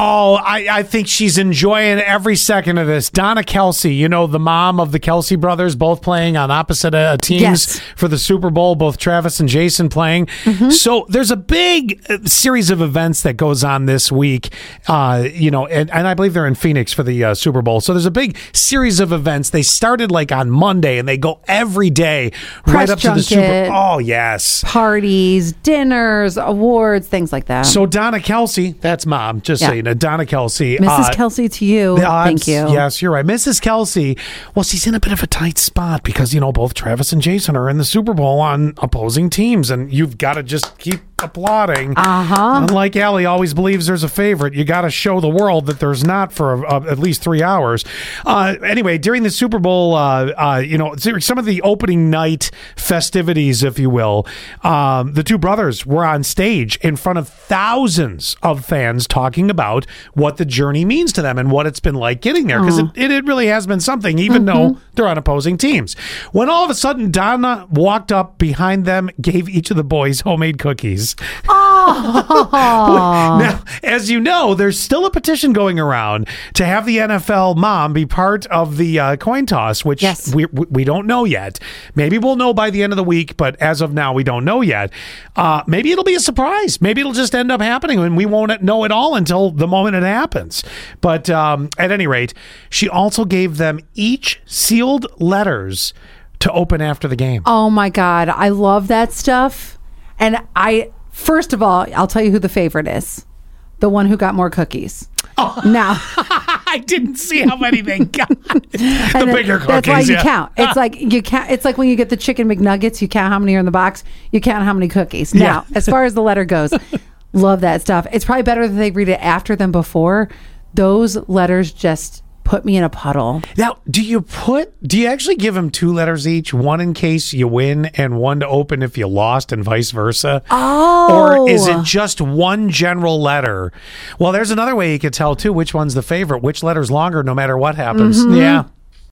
Oh, I, I think she's enjoying every second of this. Donna Kelce, you know, the mom of the Kelce brothers, both playing on opposite uh, teams Yes. for the Super Bowl, both Travis and Jason playing. Mm-hmm. So there's a big uh, series of events that goes on this week, uh, you know, and, and I believe they're in Phoenix for the uh, Super Bowl. So there's a big series of events. They started like on Monday and they go every day right Press up to the Super Bowl. Oh, yes. Parties, dinners, awards, things like that. So Donna Kelce, that's mom, just Yeah. so you know, Donna Kelce. Mrs. uh, Kelce, to you. the odds- Thank you. Yes, you're right. Mrs. Kelce, well, she's in a bit of a tight spot because, you know, both Travis and Jason are in the Super Bowl on opposing teams, and you've got to just keep applauding. Uh huh. Unlike Allie always believes there's a favorite, you got to show the world that there's not for uh, at least three hours. Uh, anyway, during the Super Bowl, uh, uh, you know, some of the opening night festivities, if you will, um, the two brothers were on stage in front of thousands of fans talking about what the journey means to them and what it's been like getting there because it, it, it really has been something, even though they're on opposing teams. When all of a sudden Donna walked up behind them, gave each of the boys homemade cookies. Now, as you know, there's still a petition going around to have the NFL mom be part of the uh, coin toss, which Yes. we, we we don't know yet. Maybe we'll know by the end of the week, but as of now, we don't know yet. Uh, maybe it'll be a surprise. Maybe it'll just end up happening, and we won't know it all until the moment it happens. But um, at any rate, she also gave them each sealed letters to open after the game. Oh my God. I love that stuff. And I, first of all, I'll tell you who the favorite is the one who got more cookies. Oh. Now, I didn't see how many they got. the bigger cookies. That's why you yeah. count. It's like you count. It's like when you get the chicken McNuggets, you count how many are in the box. You count how many cookies. Now, Yeah. as far as the letter goes, love that stuff. It's probably better that they read it after than before. Those letters just put me in a puddle. Now, do you put? Do you actually give them two letters each? One in case you win, and one to open if you lost, and vice versa. Oh, Or is it just one general letter? Well, there's another way you could tell too which one's the favorite. Which letter's longer, no matter what happens. Mm-hmm. Yeah,